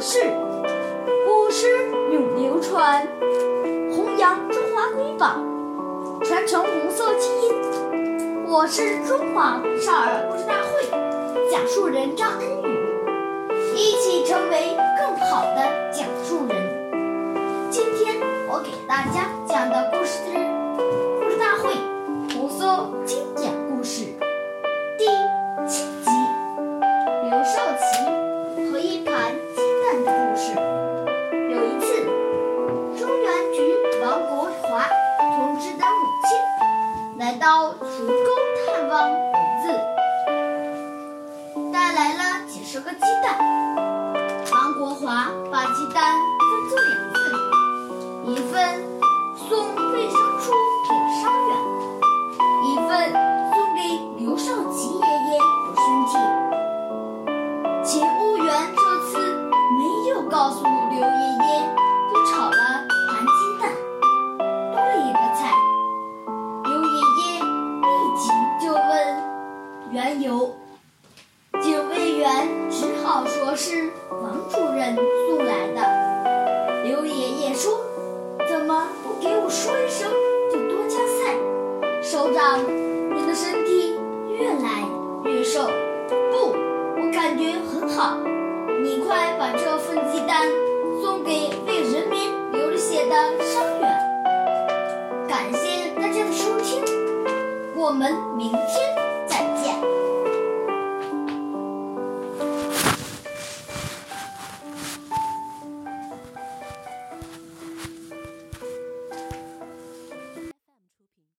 是，古诗永流传，弘扬中华瑰宝，传承红色基因。我是中华少儿故事大会讲述人张恩宇，一起成为更好的讲述人。今天我给大家讲的故事。到竹沟探望儿子，带来了几十个鸡蛋。王国华把鸡蛋分作两份，一份送有，警卫员只好说是王主任送来的。刘爷爷说：“怎么不给我说一声，就多加菜？首长，您的身体越来越瘦。不，我感觉很好。你快把这份鸡蛋送给为人民流了血的伤员。感谢大家的收听，我们明天。